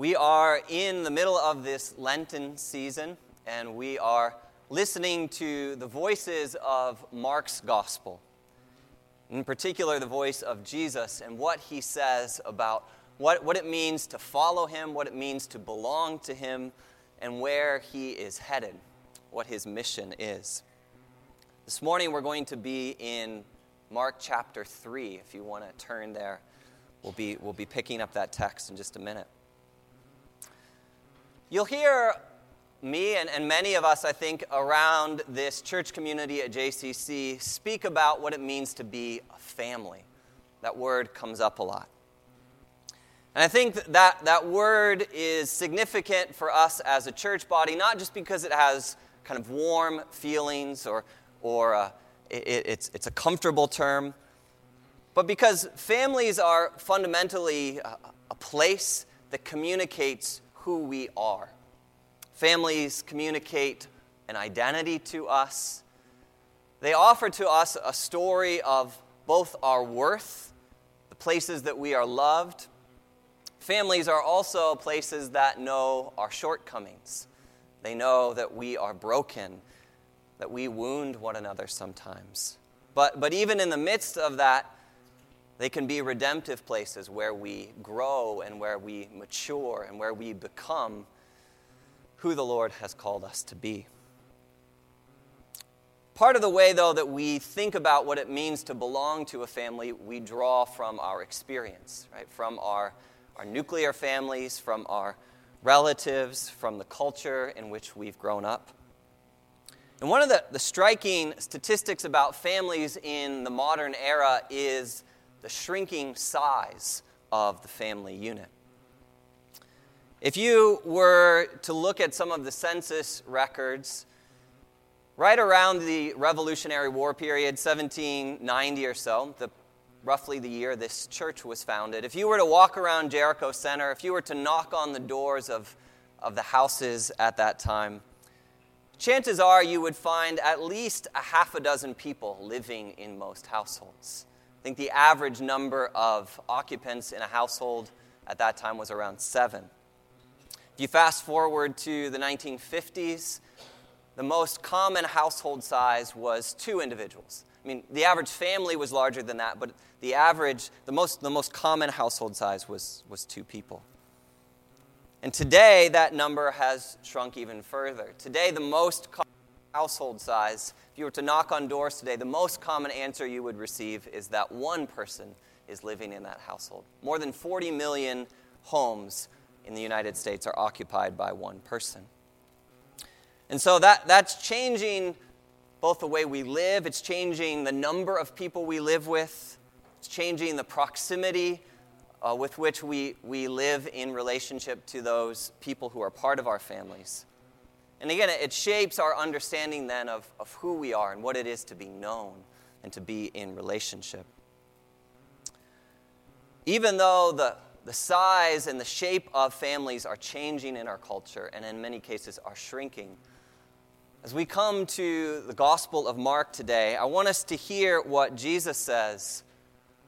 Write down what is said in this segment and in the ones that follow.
We are in the middle of this Lenten season, and we are listening to the voices of Mark's gospel. In particular, the voice of Jesus and what he says about what, what it means to follow him, what it means to belong to him, and where he is headed, what his mission is. This morning, we're going to be in Mark chapter 3. If you want to turn there, we'll be, we'll be picking up that text in just a minute. You'll hear me and, and many of us, I think, around this church community at JCC speak about what it means to be a family. That word comes up a lot. And I think that that word is significant for us as a church body, not just because it has kind of warm feelings or, or uh, it, it's, it's a comfortable term, but because families are fundamentally a, a place that communicates who we are. Families communicate an identity to us. They offer to us a story of both our worth, the places that we are loved. Families are also places that know our shortcomings. They know that we are broken, that we wound one another sometimes. But, but even in the midst of that, they can be redemptive places where we grow and where we mature and where we become who the Lord has called us to be. Part of the way, though, that we think about what it means to belong to a family, we draw from our experience, right? From our, our nuclear families, from our relatives, from the culture in which we've grown up. And one of the, the striking statistics about families in the modern era is the shrinking size of the family unit. If you were to look at some of the census records, right around the Revolutionary War period, 1790 or so, the, roughly the year this church was founded, if you were to walk around Jericho Center, if you were to knock on the doors of, of the houses at that time, chances are you would find at least a half a dozen people living in most households. I think the average number of occupants in a household at that time was around seven. If you fast forward to the 1950s, the most common household size was two individuals. I mean, the average family was larger than that, but the average, the most, the most common household size was, was two people. And today, that number has shrunk even further. Today, the most common household size, if you were to knock on doors today, the most common answer you would receive is that one person is living in that household. More than 40 million homes in the United States are occupied by one person. And so that, that's changing both the way we live, it's changing the number of people we live with, it's changing the proximity uh, with which we, we live in relationship to those people who are part of our families. And again, it shapes our understanding then of, of who we are and what it is to be known and to be in relationship. Even though the, the size and the shape of families are changing in our culture and in many cases are shrinking, as we come to the Gospel of Mark today, I want us to hear what Jesus says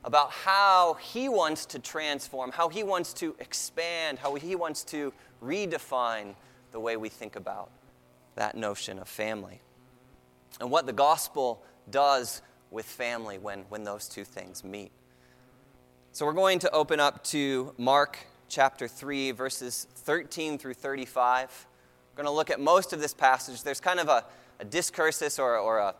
about how he wants to transform, how he wants to expand, how he wants to redefine the way we think about that notion of family. And what the gospel does with family when, when those two things meet. So we're going to open up to Mark chapter 3, verses 13 through 35. We're going to look at most of this passage. There's kind of a, a discursus or, or a,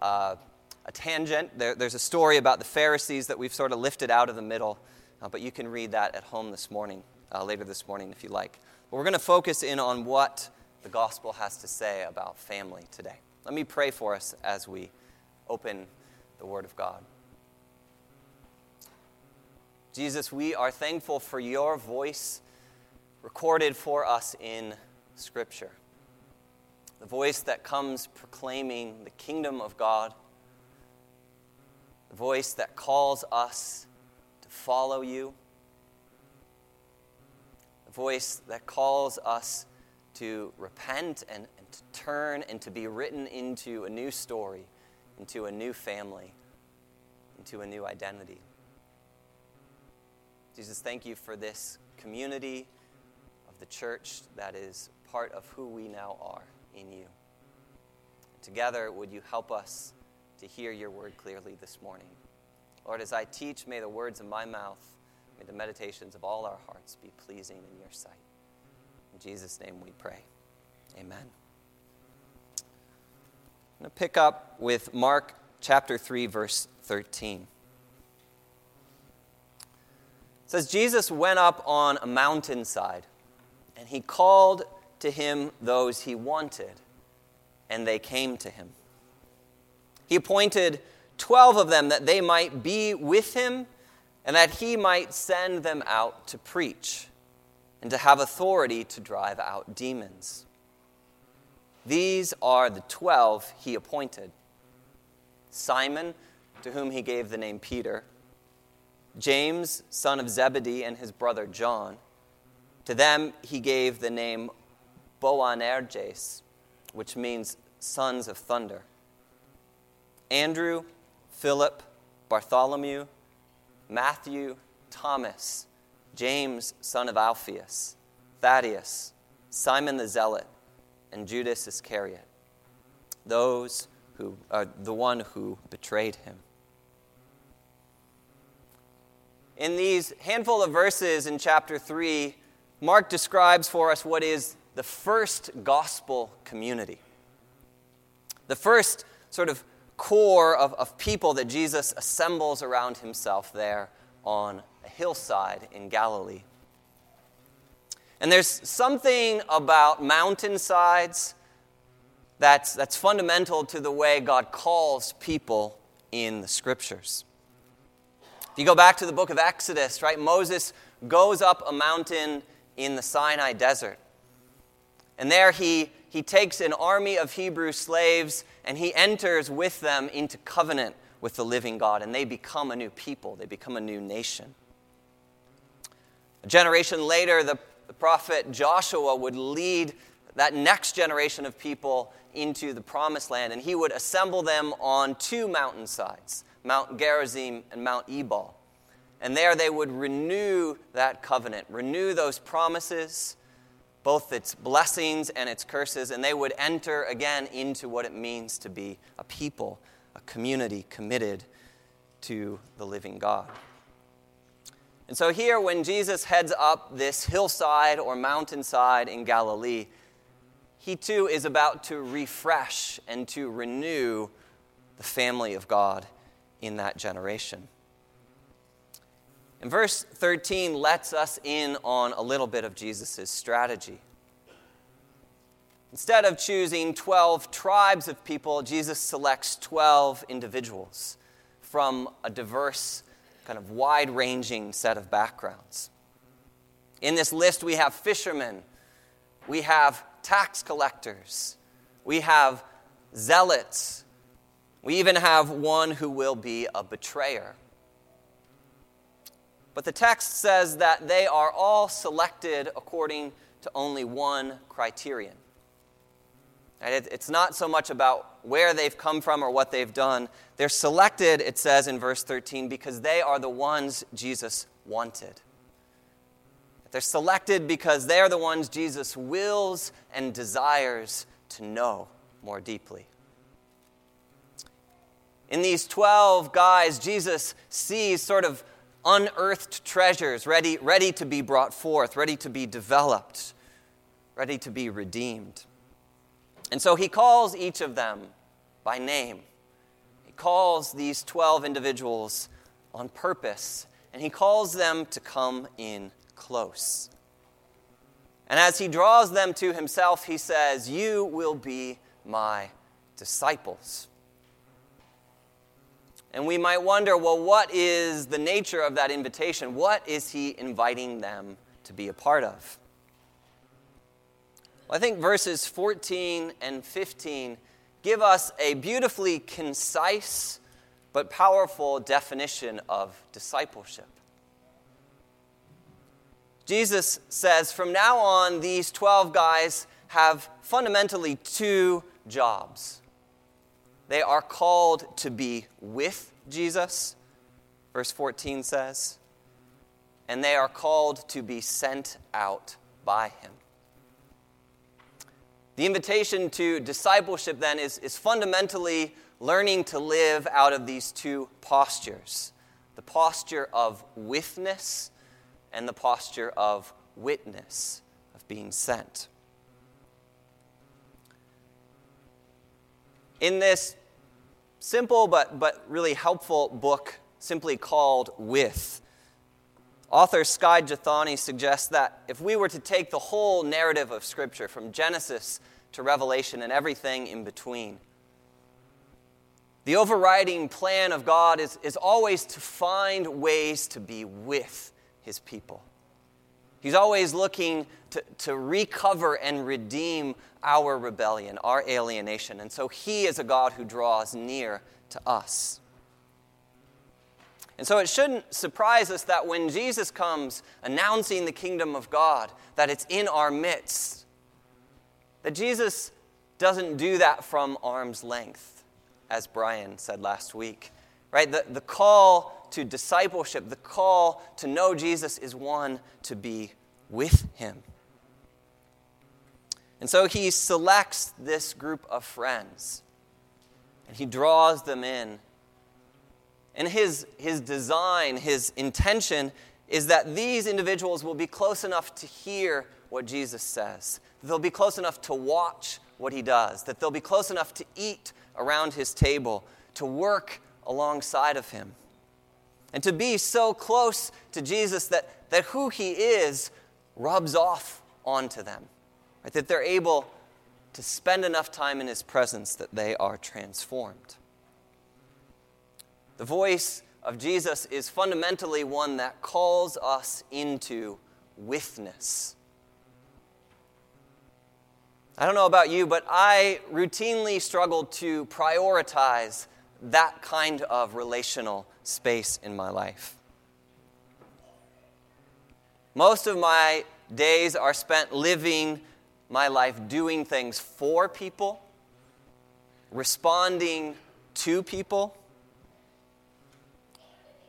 a tangent. There, there's a story about the Pharisees that we've sort of lifted out of the middle, uh, but you can read that at home this morning, uh, later this morning if you like. But we're going to focus in on what the gospel has to say about family today. Let me pray for us as we open the Word of God. Jesus, we are thankful for your voice recorded for us in Scripture. The voice that comes proclaiming the kingdom of God, the voice that calls us to follow you, the voice that calls us to repent and, and to turn and to be written into a new story, into a new family, into a new identity. Jesus, thank you for this community. Of the church that is part of who we now are in you. Together, would you help us to hear your word clearly this morning? Lord, as I teach, may the words of my mouth, may the meditations of all our hearts be pleasing in your sight. Jesus' name we pray. Amen. I'm going to pick up with Mark chapter 3, verse 13. It says, Jesus went up on a mountainside, and he called to him those he wanted, and they came to him. He appointed twelve of them that they might be with him, and that he might send them out to preach, and to have authority to drive out demons. These are the twelve he appointed Simon, to whom he gave the name Peter, James, son of Zebedee, and his brother John. To them he gave the name Boanerges, which means sons of thunder. Andrew, Philip, Bartholomew, Matthew, Thomas, James, son of Alphaeus, Thaddeus, Simon the Zealot, and Judas Iscariot, those who are the one who betrayed him. In these handful of verses in chapter 3, Mark describes for us what is the first gospel community. The first sort of core of, of people that Jesus assembles around himself there on a hillside in Galilee. And there's something about mountainsides that's, that's fundamental to the way God calls people in the scriptures. If you go back to the book of Exodus, right, Moses goes up a mountain in the Sinai desert. And there he, he takes an army of Hebrew slaves and he enters with them into covenant with the living God, and they become a new people, they become a new nation. A generation later, the, prophet Joshua would lead that next generation of people into the promised land, and he would assemble them on two mountainsides Mount Gerizim and Mount Ebal. And there they would renew that covenant, renew those promises, both its blessings and its curses, and they would enter again into what it means to be a people, a community committed to the living God. And so, here, when Jesus heads up this hillside or mountainside in Galilee, he too is about to refresh and to renew the family of God in that generation. And verse 13 lets us in on a little bit of Jesus' strategy. Instead of choosing 12 tribes of people, Jesus selects 12 individuals from a diverse, kind of wide ranging set of backgrounds. In this list, we have fishermen, we have tax collectors, we have zealots, we even have one who will be a betrayer. But the text says that they are all selected according to only one criterion. It's not so much about where they've come from or what they've done. They're selected, it says in verse 13, because they are the ones Jesus wanted. They're selected because they are the ones Jesus wills and desires to know more deeply. In these 12 guys, Jesus sees sort of unearthed treasures ready, ready to be brought forth, ready to be developed, ready to be redeemed. And so he calls each of them by name. He calls these 12 individuals on purpose, and he calls them to come in close. And as he draws them to himself, he says, You will be my disciples. And we might wonder well, what is the nature of that invitation? What is he inviting them to be a part of? Well, I think verses 14 and 15 give us a beautifully concise but powerful definition of discipleship. Jesus says, from now on, these 12 guys have fundamentally two jobs. They are called to be with Jesus, verse 14 says, and they are called to be sent out by him. The invitation to discipleship then is, is fundamentally learning to live out of these two postures the posture of withness and the posture of witness, of being sent. In this simple but, but really helpful book, simply called With, author Skye Jethani suggests that if we were to take the whole narrative of Scripture from Genesis to Revelation and everything in between, the overriding plan of God is, is always to find ways to be with his people. He's always looking to, to recover and redeem our rebellion, our alienation. And so he is a God who draws near to us. And so it shouldn't surprise us that when Jesus comes announcing the kingdom of God, that it's in our midst. That Jesus doesn't do that from arm's length as Brian said last week. Right? The, the call to discipleship, the call to know Jesus is one to be with him. And so he selects this group of friends and he draws them in. And his, his design, his intention is that these individuals will be close enough to hear what Jesus says, they'll be close enough to watch what he does, that they'll be close enough to eat around his table, to work alongside of him, and to be so close to Jesus that, that who he is rubs off onto them, right? that they're able to spend enough time in his presence that they are transformed. The voice of Jesus is fundamentally one that calls us into withness. I don't know about you, but I routinely struggle to prioritize that kind of relational space in my life. Most of my days are spent living my life doing things for people, responding to people.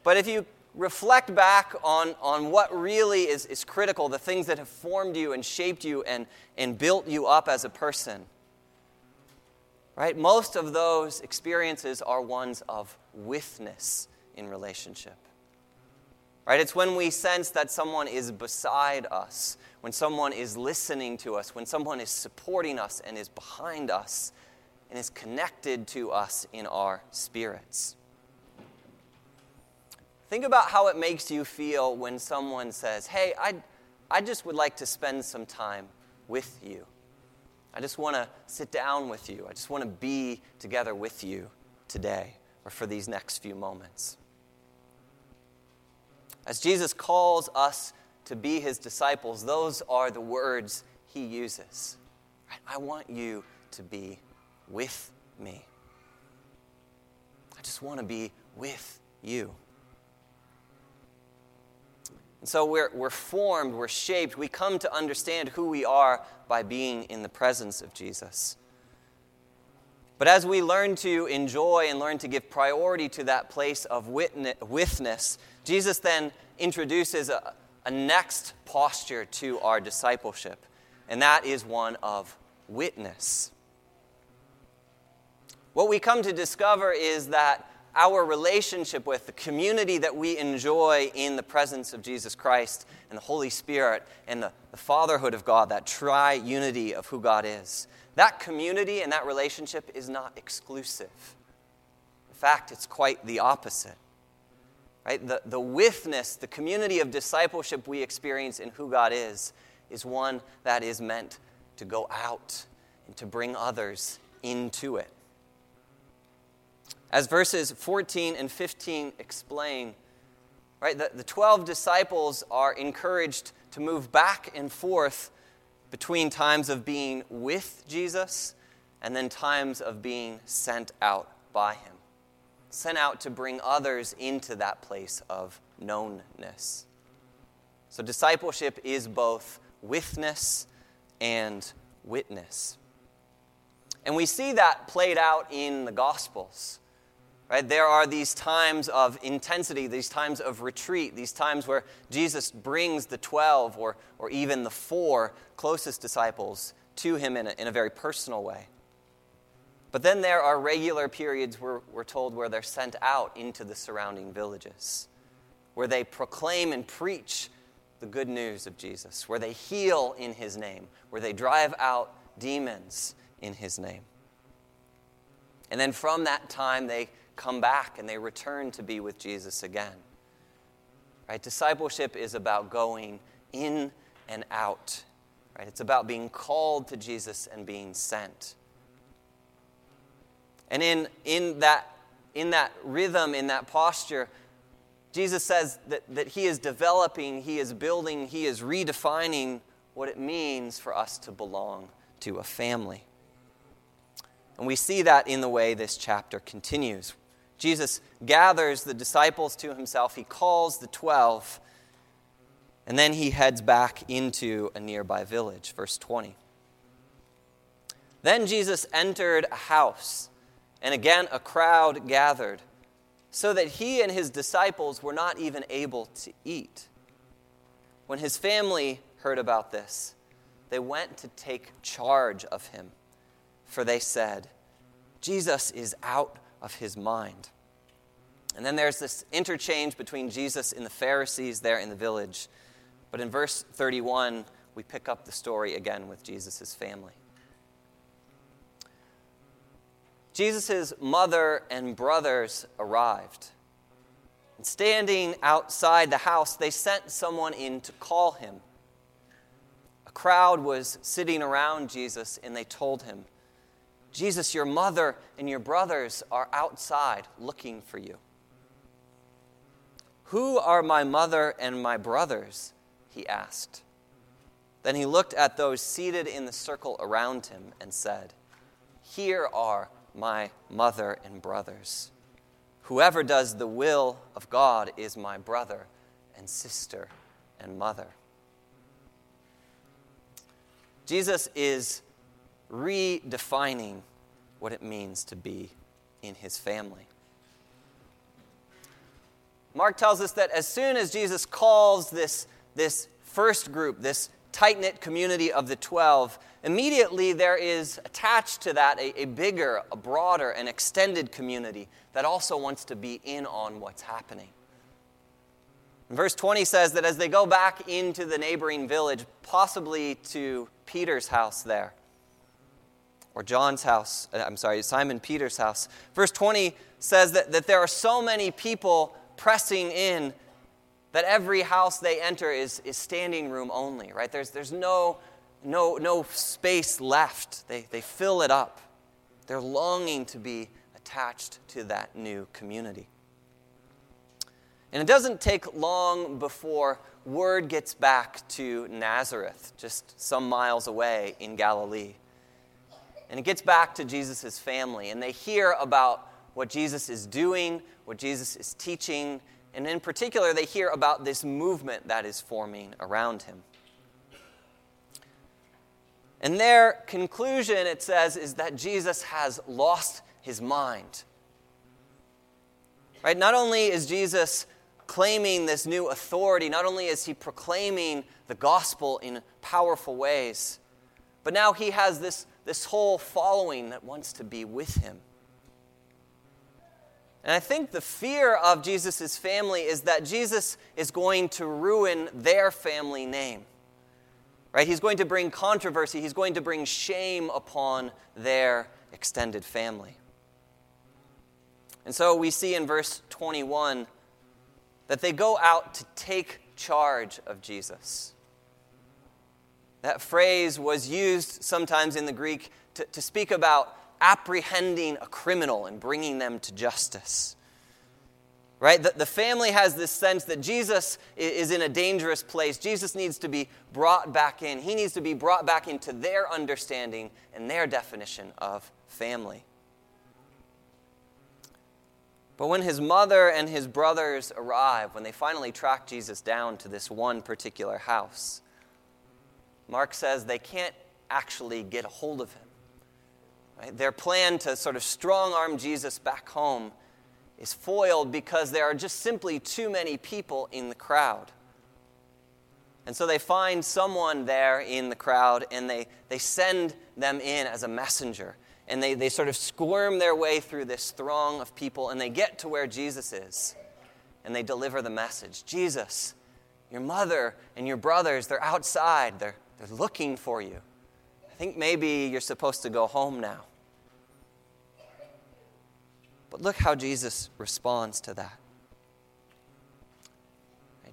But if you reflect back on, on what really is, is critical, the things that have formed you and shaped you and, and built you up as a person. Right? Most of those experiences are ones of withness in relationship. Right? It's when we sense that someone is beside us, when someone is listening to us, when someone is supporting us and is behind us and is connected to us in our spirits. Think about how it makes you feel when someone says, Hey, I, I just would like to spend some time with you. I just want to sit down with you. I just want to be together with you today or for these next few moments. As Jesus calls us to be his disciples, those are the words he uses. I want you to be with me. I just want to be with you. And so we're, we're formed, we're shaped, we come to understand who we are by being in the presence of Jesus. But as we learn to enjoy and learn to give priority to that place of withness, Jesus then introduces a, a next posture to our discipleship, and that is one of witness. What we come to discover is that our relationship with, the community that we enjoy in the presence of Jesus Christ and the Holy Spirit and the, the fatherhood of God, that tri unity of who God is. That community and that relationship is not exclusive. In fact, it's quite the opposite. Right? The, the withness, the community of discipleship we experience in who God is, is one that is meant to go out and to bring others into it. As verses 14 and 15 explain, right, the, the 12 disciples are encouraged to move back and forth between times of being with Jesus and then times of being sent out by him. Sent out to bring others into that place of knownness. So, discipleship is both withness and witness. And we see that played out in the Gospels. Right? There are these times of intensity, these times of retreat, these times where Jesus brings the 12 or, or even the four closest disciples to him in a, in a very personal way. But then there are regular periods, where we're told, where they're sent out into the surrounding villages, where they proclaim and preach the good news of Jesus, where they heal in his name, where they drive out demons in his name. And then from that time, they come back and they return to be with Jesus again. Right? Discipleship is about going in and out. Right? It's about being called to Jesus and being sent. And in, in, that, in that rhythm, in that posture, Jesus says that, that he is developing, he is building, he is redefining what it means for us to belong to a family. And we see that in the way this chapter continues. Jesus gathers the disciples to himself, he calls the 12, and then he heads back into a nearby village. Verse 20. Then Jesus entered a house, and again a crowd gathered, so that he and his disciples were not even able to eat. When his family heard about this, they went to take charge of him, for they said, Jesus is out of his mind. And then there's this interchange between Jesus and the Pharisees there in the village. But in verse 31, we pick up the story again with Jesus' family. Jesus' mother and brothers arrived. And standing outside the house, they sent someone in to call him. A crowd was sitting around Jesus, and they told him, Jesus, your mother and your brothers are outside looking for you. Who are my mother and my brothers? He asked. Then he looked at those seated in the circle around him and said, Here are my mother and brothers. Whoever does the will of God is my brother and sister and mother. Jesus is redefining what it means to be in his family. Mark tells us that as soon as Jesus calls this, this first group, this tight knit community of the 12, immediately there is attached to that a, a bigger, a broader, an extended community that also wants to be in on what's happening. verse 20 says that as they go back into the neighboring village, possibly to Peter's house there, or John's house, uh, I'm sorry, Simon Peter's house, verse 20 says that, that there are so many people pressing in that every house they enter is, is standing room only, right? There's, there's no, no, no space left. They, they fill it up. They're longing to be attached to that new community. And it doesn't take long before word gets back to Nazareth, just some miles away in Galilee. And it gets back to Jesus' family, and they hear about what Jesus is doing, what Jesus is teaching, and in particular, they hear about this movement that is forming around him. And their conclusion, it says, is that Jesus has lost his mind. Right? Not only is Jesus claiming this new authority, not only is he proclaiming the gospel in powerful ways, but now he has this, this whole following that wants to be with him. And I think the fear of Jesus' family is that Jesus is going to ruin their family name. Right? He's going to bring controversy, he's going to bring shame upon their extended family. And so we see in verse 21 that they go out to take charge of Jesus. That phrase was used sometimes in the Greek to, to speak about apprehending a criminal and bringing them to justice. Right? The, the family has this sense that Jesus is in a dangerous place. Jesus needs to be brought back in. He needs to be brought back into their understanding and their definition of family. But when his mother and his brothers arrive, when they finally track Jesus down to this one particular house, Mark says they can't actually get a hold of him. Right? Their plan to sort of strong arm Jesus back home is foiled because there are just simply too many people in the crowd. And so they find someone there in the crowd and they, they send them in as a messenger. And they, they sort of squirm their way through this throng of people and they get to where Jesus is. And they deliver the message Jesus, your mother and your brothers, they're outside. They're, they're looking for you. I think maybe you're supposed to go home now. But look how Jesus responds to that.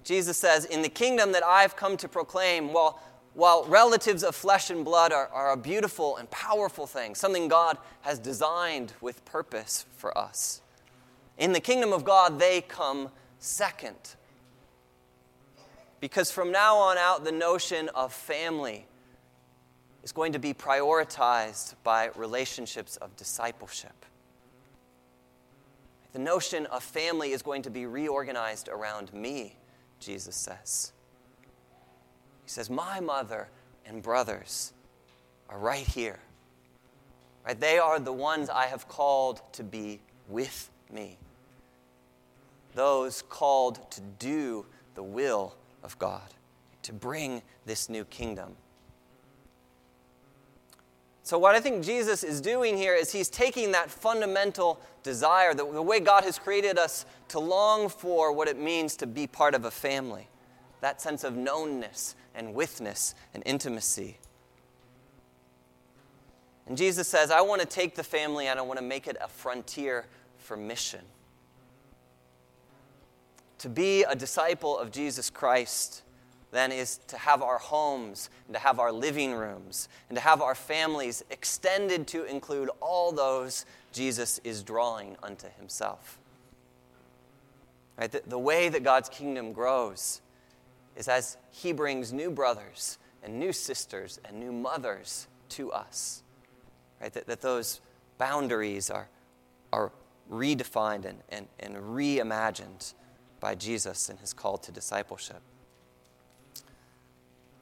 Jesus says, In the kingdom that I've come to proclaim, while, while relatives of flesh and blood are, are a beautiful and powerful thing, something God has designed with purpose for us, in the kingdom of God, they come second. Because from now on out, the notion of family is going to be prioritized by relationships of discipleship. The notion of family is going to be reorganized around me, Jesus says. He says, My mother and brothers are right here. Right? They are the ones I have called to be with me. Those called to do the will of God, to bring this new kingdom. So, what I think Jesus is doing here is he's taking that fundamental desire, the, the, way God has created us to long for what it means to be part of a family, that sense of knownness and withness and intimacy. And Jesus says, I want to take the family and I want to make it a frontier for mission. To be a disciple of Jesus Christ then is to have our homes and to have our living rooms and to have our families extended to include all those Jesus is drawing unto himself. Right? The, the way that God's kingdom grows is as he brings new brothers and new sisters and new mothers to us. Right? That, that those boundaries are, are redefined and, and, and reimagined by Jesus and his call to discipleship.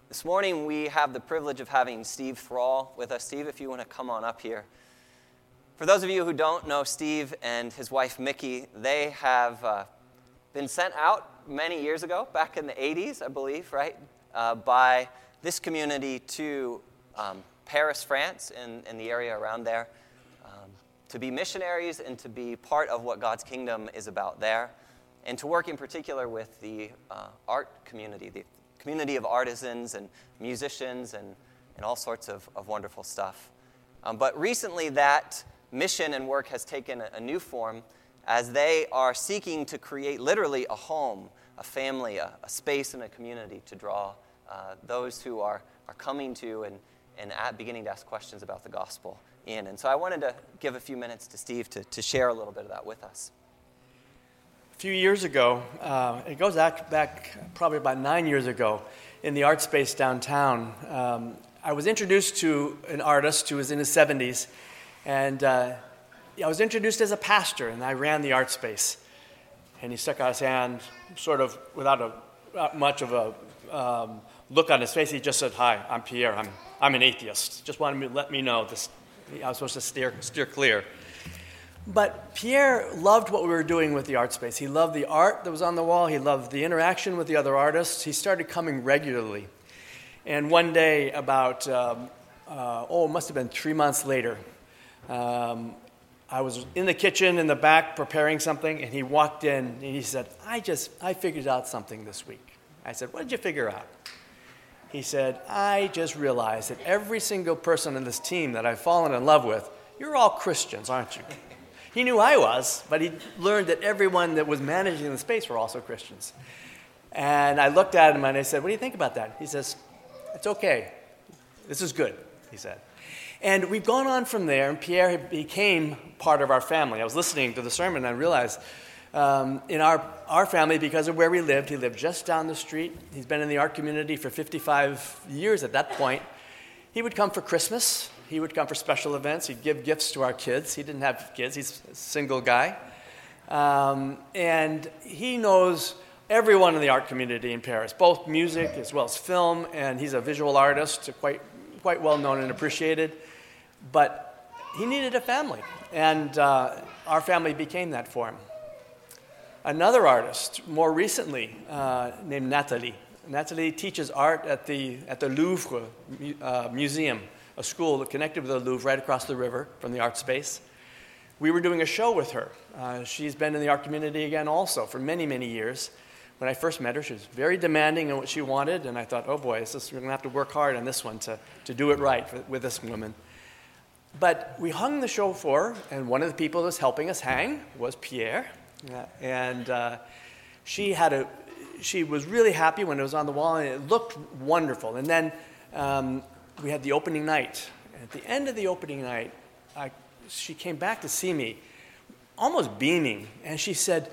This morning we have the privilege of having Steve Thrall with us. Steve, if you want to come on up here. For those of you who don't know Steve and his wife Mickey, they have uh, been sent out many years ago, back in the 80s, I believe, right, uh, by this community to um, Paris, France, and the area around there, um, to be missionaries and to be part of what God's kingdom is about there, and to work in particular with the uh, art community, the community of artisans and musicians and, and all sorts of, of wonderful stuff. Um, but recently, that mission and work has taken a, a, new form as they are seeking to create literally a home, a family, a, a space, and a community to draw uh, those who are, are coming to and, and at beginning to ask questions about the gospel in. And so I wanted to give a few minutes to Steve to, to share a little bit of that with us few years ago, uh, it goes back, probably about nine years ago, in the art space downtown, um, I was introduced to an artist who was in his 70s, and uh, I was introduced as a pastor, and I ran the art space. And he stuck out his hand, sort of without a, much of a um, look on his face. He just said, Hi, I'm Pierre. I'm, I'm an atheist. Just wanted to let me know this, I was supposed to steer, steer clear. But Pierre loved what we were doing with the art space. He loved the art that was on the wall, he loved the interaction with the other artists. He started coming regularly. And one day, about, um, uh, oh, it must have been three months later, um, I was in the kitchen in the back preparing something, and he walked in and he said, I just, I figured out something this week. I said, What did you figure out? He said, I just realized that every single person in this team that I've fallen in love with, you're all Christians, aren't you? He knew I was, but he learned that everyone that was managing the space were also Christians. And I looked at him and I said, What do you think about that? He says, It's okay. This is good, he said. And we've gone on from there, and Pierre became part of our family. I was listening to the sermon and I realized um, in our, our family, because of where we lived, he lived just down the street. He's been in the art community for 55 years at that point. He would come for Christmas, he would come for special events. He'd give gifts to our kids. He didn't have kids, he's a single guy. Um, and he knows everyone in the art community in Paris, both music as well as film, and he's a visual artist, quite, quite well known and appreciated. But he needed a family, and uh, our family became that for him. another artist more recently uh, named Natalie. Natalie teaches art at the, at the Louvre uh, Museum, a school that connected with the Louvre right across the river from the art space. We were doing a show with her. Uh, she's been in the art community again also for many, many years. When I first met her, she was very demanding in what she wanted, and I thought, oh boy, this, we're going to have to work hard on this one to, to do it right for, with this woman. But we hung the show for her, and one of the people that was helping us hang was Pierre. Uh, and uh, she had a, she was really happy when it was on the wall, and it looked wonderful. And then um, we had the opening night. And At the end of the opening night, I, she came back to see me, almost beaming, and she said,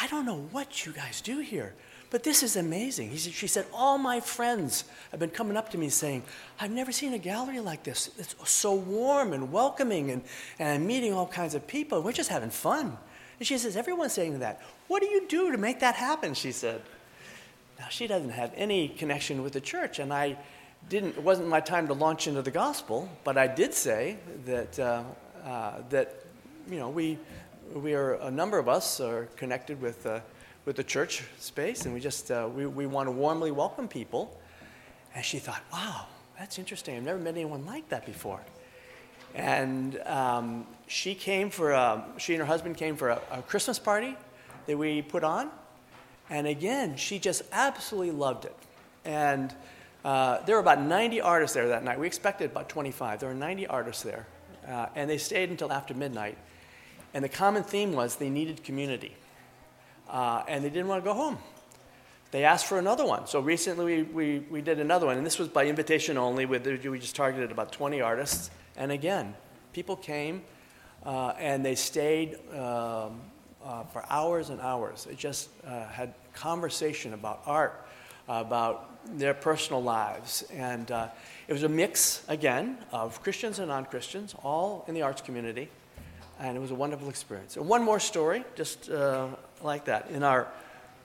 I don't know what you guys do here, but this is amazing. Said, she said, All my friends have been coming up to me saying, I've never seen a gallery like this. It's so warm and welcoming, and, and I'm meeting all kinds of people. We're just having fun. And she says, Everyone's saying that. What do you do to make that happen? She said. Now, she doesn't have any connection with the church, and I didn't, it wasn't my time to launch into the gospel, but I did say that, uh, uh, that you know, we, we are, a number of us are connected with, uh, with the church space, and we just, uh, we, we want to warmly welcome people. And she thought, wow, that's interesting. I've never met anyone like that before. And um, she came for, a, she and her husband came for a, a Christmas party that we put on. And again, she just absolutely loved it. And uh, there were about 90 artists there that night. We expected about 25. There were 90 artists there. Uh, and they stayed until after midnight. And the common theme was they needed community. Uh, and they didn't want to go home. They asked for another one. So recently we, we, we did another one. And this was by invitation only. We just targeted about 20 artists. And again, people came uh, and they stayed um, uh, for hours and hours. They just had conversation about art, about their personal lives. And uh, it was a mix, again, of Christians and non Christians, all in the arts community. And it was a wonderful experience. And one more story, just uh, like that, in our,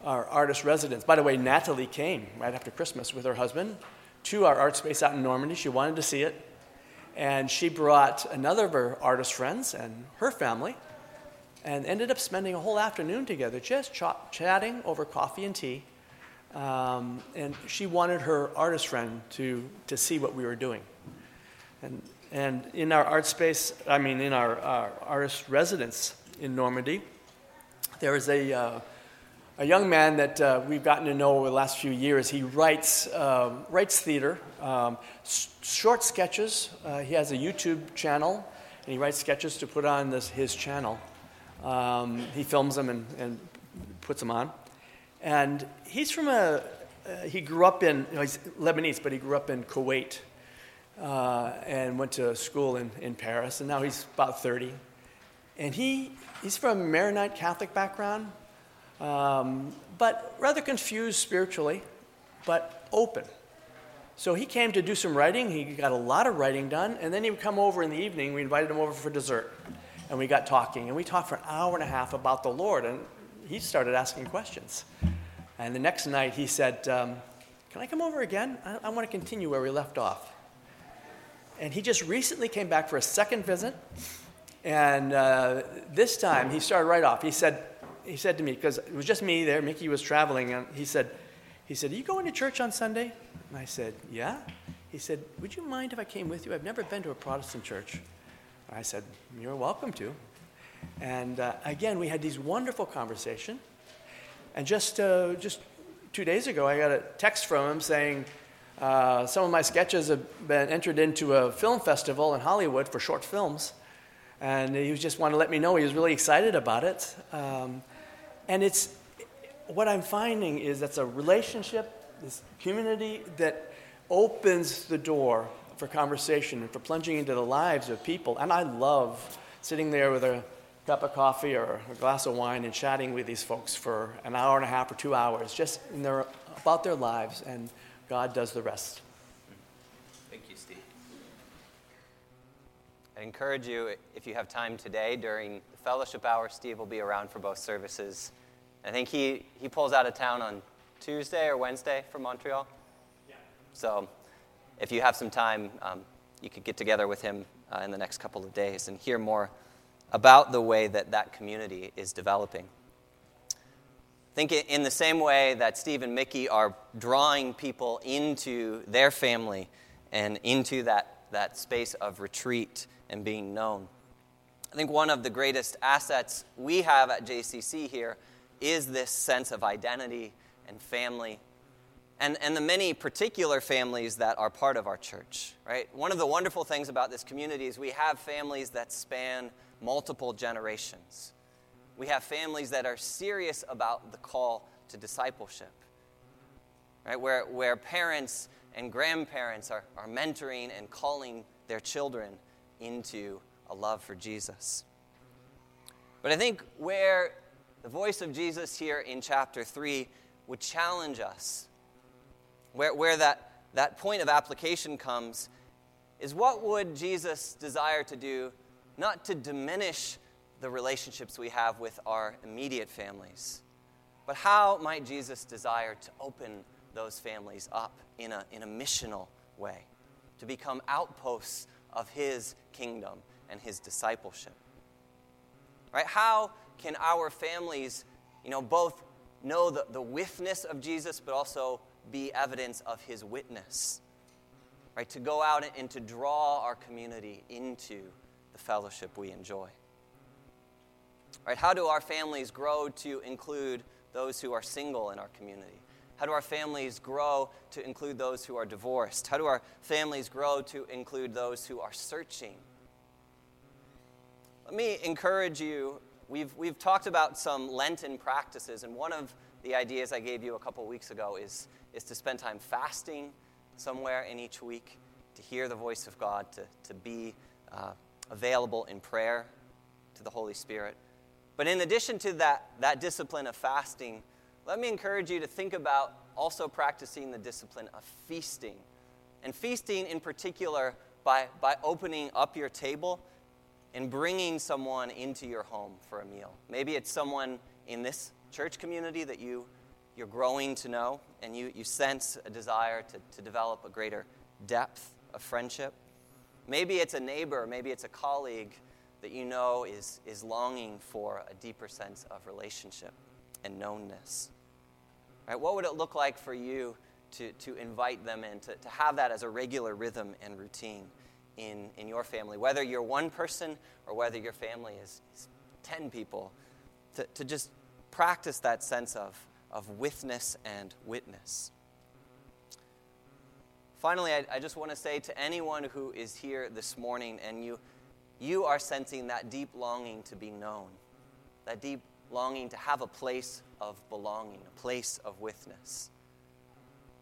our artist residence. By the way, Natalie came right after Christmas with her husband to our art space out in Normandy. She wanted to see it. And she brought another of her artist friends and her family and ended up spending a whole afternoon together just ch- chatting over coffee and tea. Um, and she wanted her artist friend to, to see what we were doing. And, and in our art space, I mean, in our, our artist residence in Normandy, there is a, uh, a young man that uh, we've gotten to know over the last few years. He writes, uh, writes theater, um, s- short sketches. Uh, he has a YouTube channel, and he writes sketches to put on this, his channel. Um, he films them and, and, puts them on. And he's from a, uh, he grew up in, you know, he's Lebanese, but he grew up in Kuwait uh, and went to school in, in Paris, and now he's about 30. And he, he's from a Maronite Catholic background, um, but rather confused spiritually, but open. So he came to do some writing. He got a lot of writing done, and then he would come over in the evening. We invited him over for dessert and we got talking, and we talked for an hour and a half about the Lord, and he started asking questions. And the next night he said, um, Can I come over again? I, I want to continue where we left off. And he just recently came back for a second visit, and uh, this time he started right off. He said, he said to me, because it was just me there, Mickey was traveling, and he said, he said, Are you going to church on Sunday? And I said, Yeah. He said, Would you mind if I came with you? I've never been to a Protestant church. I said, You're welcome to. And uh, again, we had these wonderful conversation. And just, uh, just two days ago, I got a text from him saying, uh, some of my sketches have been entered into a film festival in Hollywood for short films. And he just wanted to let me know he was really excited about it. Um, and it's what I'm finding is that's a relationship, this community that opens the door for conversation and for plunging into the lives of people. And I love sitting there with a cup of coffee or a glass of wine and chatting with these folks for an hour and a half or two hours, just in their, about their lives, and God does the rest. Thank you, Steve. I encourage you, if you have time today during the fellowship hour, Steve will be around for both services. I think he, he pulls out of town on Tuesday or Wednesday from Montreal. Yeah. So if you have some time, um, you could get together with him uh, in the next couple of days and hear more about the way that that community is developing. I think in the same way that Steve and Mickey are drawing people into their family and into that, that space of retreat and being known. I think one of the greatest assets we have at JCC here is this sense of identity and family and, and the many particular families that are part of our church, right? One of the wonderful things about this community is we have families that span multiple generations. We have families that are serious about the call to discipleship, right? Where, where parents and grandparents are, are mentoring and calling their children into a love for Jesus. But I think where the voice of Jesus here in chapter 3 would challenge us, where, where that, that point of application comes, is what would Jesus desire to do, not to diminish the relationships we have with our immediate families, but how might Jesus desire to open those families up in a, in a missional way, to become outposts of his kingdom and his discipleship. Right? How can our families, you know, both know the, the withness of Jesus, but also be evidence of his witness? Right? To go out and to draw our community into the fellowship we enjoy. Right? How do our families grow to include those who are single in our community? How do our families grow to include those who are divorced? How do our families grow to include those who are searching? Let me encourage you. We've, we've talked about some Lenten practices, and one of the ideas I gave you a couple weeks ago is, is to spend time fasting somewhere in each week, to hear the voice of God, to, to be uh, available in prayer to the Holy Spirit. But in addition to that, that discipline of fasting, let me encourage you to think about also practicing the discipline of feasting. And feasting in particular by, by opening up your table and bringing someone into your home for a meal. Maybe it's someone in this church community that you, you're growing to know and you, you sense a desire to, to develop a greater depth of friendship. Maybe it's a neighbor, maybe it's a colleague that you know is, is longing for a deeper sense of relationship and knownness. Right? What would it look like for you to, to invite them in, to, to have that as a regular rhythm and routine in, in your family? Whether you're one person or whether your family is, is 10 people, to, to just practice that sense of, of withness and witness. Finally, I, I just want to say to anyone who is here this morning and you, you are sensing that deep longing to be known, that deep longing to have a place of belonging, a place of witness.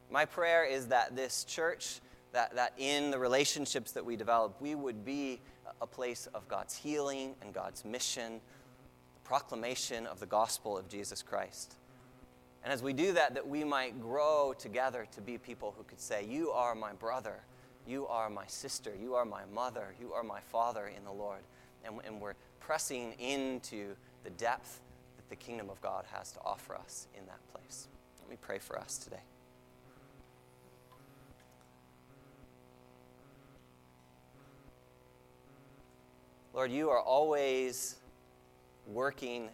My prayer is that this church, that, that in the relationships that we develop, we would be a place of God's healing and God's mission, the proclamation of the gospel of Jesus Christ. And as we do that, that we might grow together to be people who could say, You are my brother, you are my sister, you are my mother, you are my father in the Lord. And, and we're pressing into the depth that the kingdom of God has to offer us in that place. Let me pray for us today. Lord, you are always working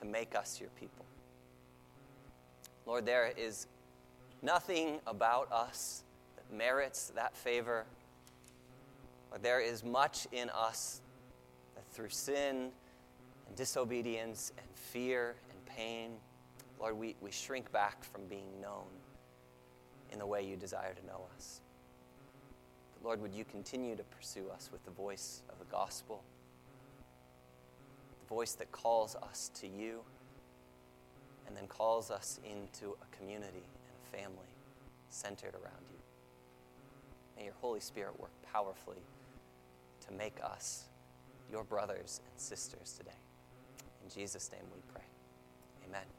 to make us your people. Lord, there is nothing about us that merits that favor. But there is much in us that through sin and disobedience and fear and pain, Lord, we, we shrink back from being known in the way you desire to know us. But Lord, would you continue to pursue us with the voice of the gospel, the voice that calls us to you, and then calls us into a community and a family centered around you. May your Holy Spirit work powerfully to make us your brothers and sisters today. In Jesus' name we pray. Amen.